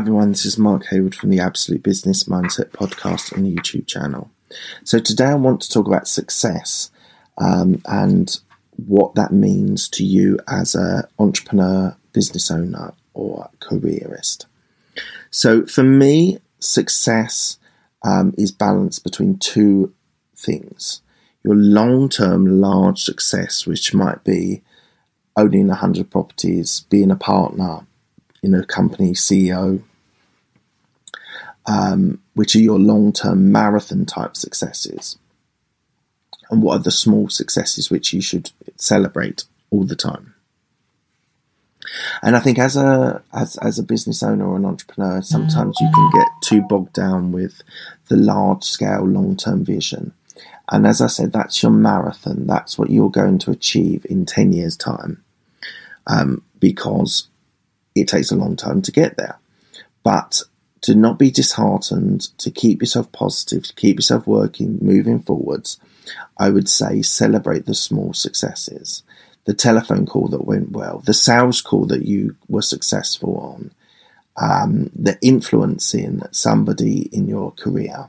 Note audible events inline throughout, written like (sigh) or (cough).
Everyone, this is Mark Hayward from the Absolute Business Mindset podcast the YouTube channel. So today I want to talk about success um, and what that means to you as an entrepreneur, business owner, or careerist. So for me, success um, is balanced between two things: your long-term large success, which might be owning 100 properties, being a partner in a company CEO, um, which are your long term marathon type successes, and what are the small successes which you should celebrate all the time. And I think as a as as a business owner or an entrepreneur, sometimes you can get too bogged down with the large scale long term vision. And as I said, that's your marathon. That's what you're going to achieve in ten years' time, um, because it takes a long time to get there. But to not be disheartened, to keep yourself positive, to keep yourself working, moving forwards, I would say celebrate the small successes. The telephone call that went well, the sales call that you were successful on, um, the influencing somebody in your career.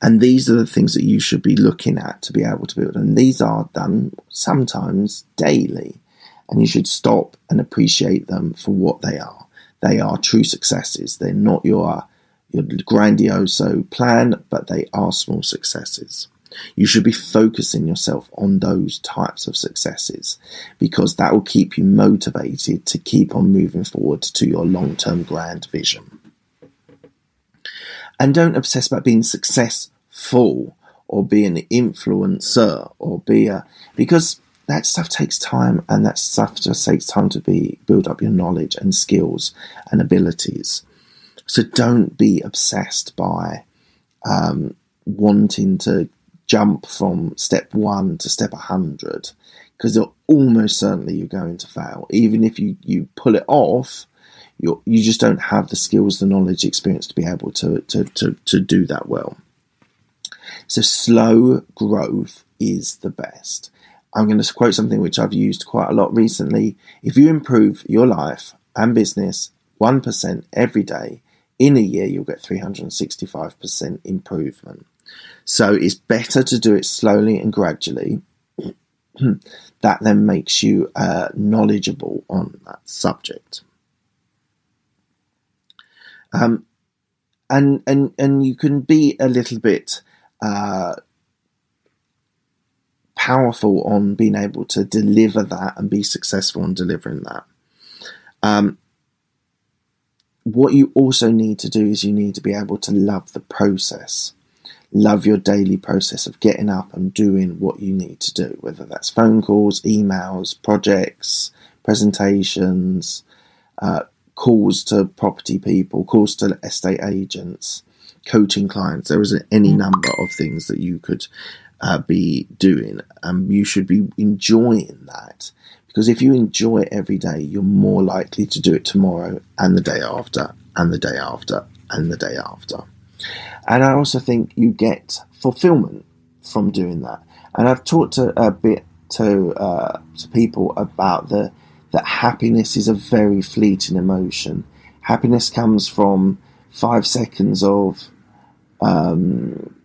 And these are the things that you should be looking at to be able to build. And these are done sometimes daily and you should stop and appreciate them for what they are. They are true successes. They're not your your grandiose plan, but they are small successes. You should be focusing yourself on those types of successes because that will keep you motivated to keep on moving forward to your long term grand vision. And don't obsess about being successful or be an influencer or be a because that stuff takes time and that stuff just takes time to be build up your knowledge and skills and abilities. So don't be obsessed by um, wanting to jump from step one to step 100 because almost certainly you're going to fail. Even if you, you pull it off you you just don't have the skills the knowledge experience to be able to, to, to, to do that well. So slow growth is the best I'm going to quote something which I've used quite a lot recently. If you improve your life and business 1% every day, in a year you'll get 365% improvement. So it's better to do it slowly and gradually. (clears throat) that then makes you uh, knowledgeable on that subject. Um, and and and you can be a little bit uh, powerful on being able to deliver that and be successful in delivering that. Um, what you also need to do is you need to be able to love the process. Love your daily process of getting up and doing what you need to do, whether that's phone calls, emails, projects, presentations, uh, calls to property people, calls to estate agents, coaching clients. There is any number of things that you could uh, be doing. and you should be enjoying that because if you enjoy it every day, you're more likely to do it tomorrow and the day after and the day after and the day after. And I also think you get fulfillment from doing that. And I've talked a, a bit to uh, to people about the that happiness is a very fleeting emotion. Happiness comes from five seconds of um,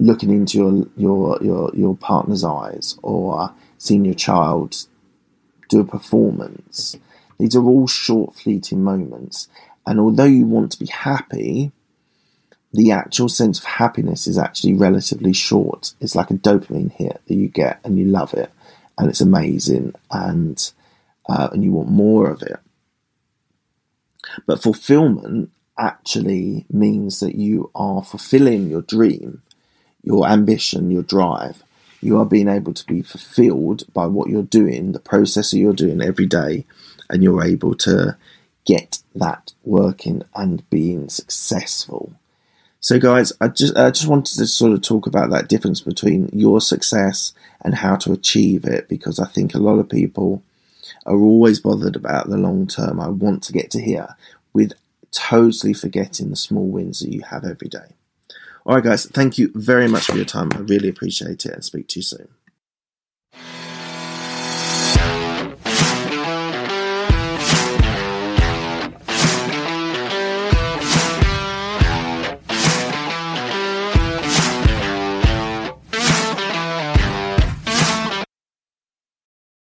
looking into your your your your partner's eyes or seeing your child do a performance. These are all short, fleeting moments, and although you want to be happy, the actual sense of happiness is actually relatively short. It's like a dopamine hit that you get, and you love it, and it's amazing, and uh, and you want more of it. But fulfillment actually means that you are fulfilling your dream your ambition, your drive. You are being able to be fulfilled by what you're doing, the process that you're doing every day, and you're able to get that working and being successful. So, guys, I just I just wanted to sort of talk about that difference between your success and how to achieve it because I think a lot of people are always bothered about the long term. I want to get to here with totally forgetting the small wins that you have every day. All right, guys, thank you very much for your time. I really appreciate it and speak to you soon.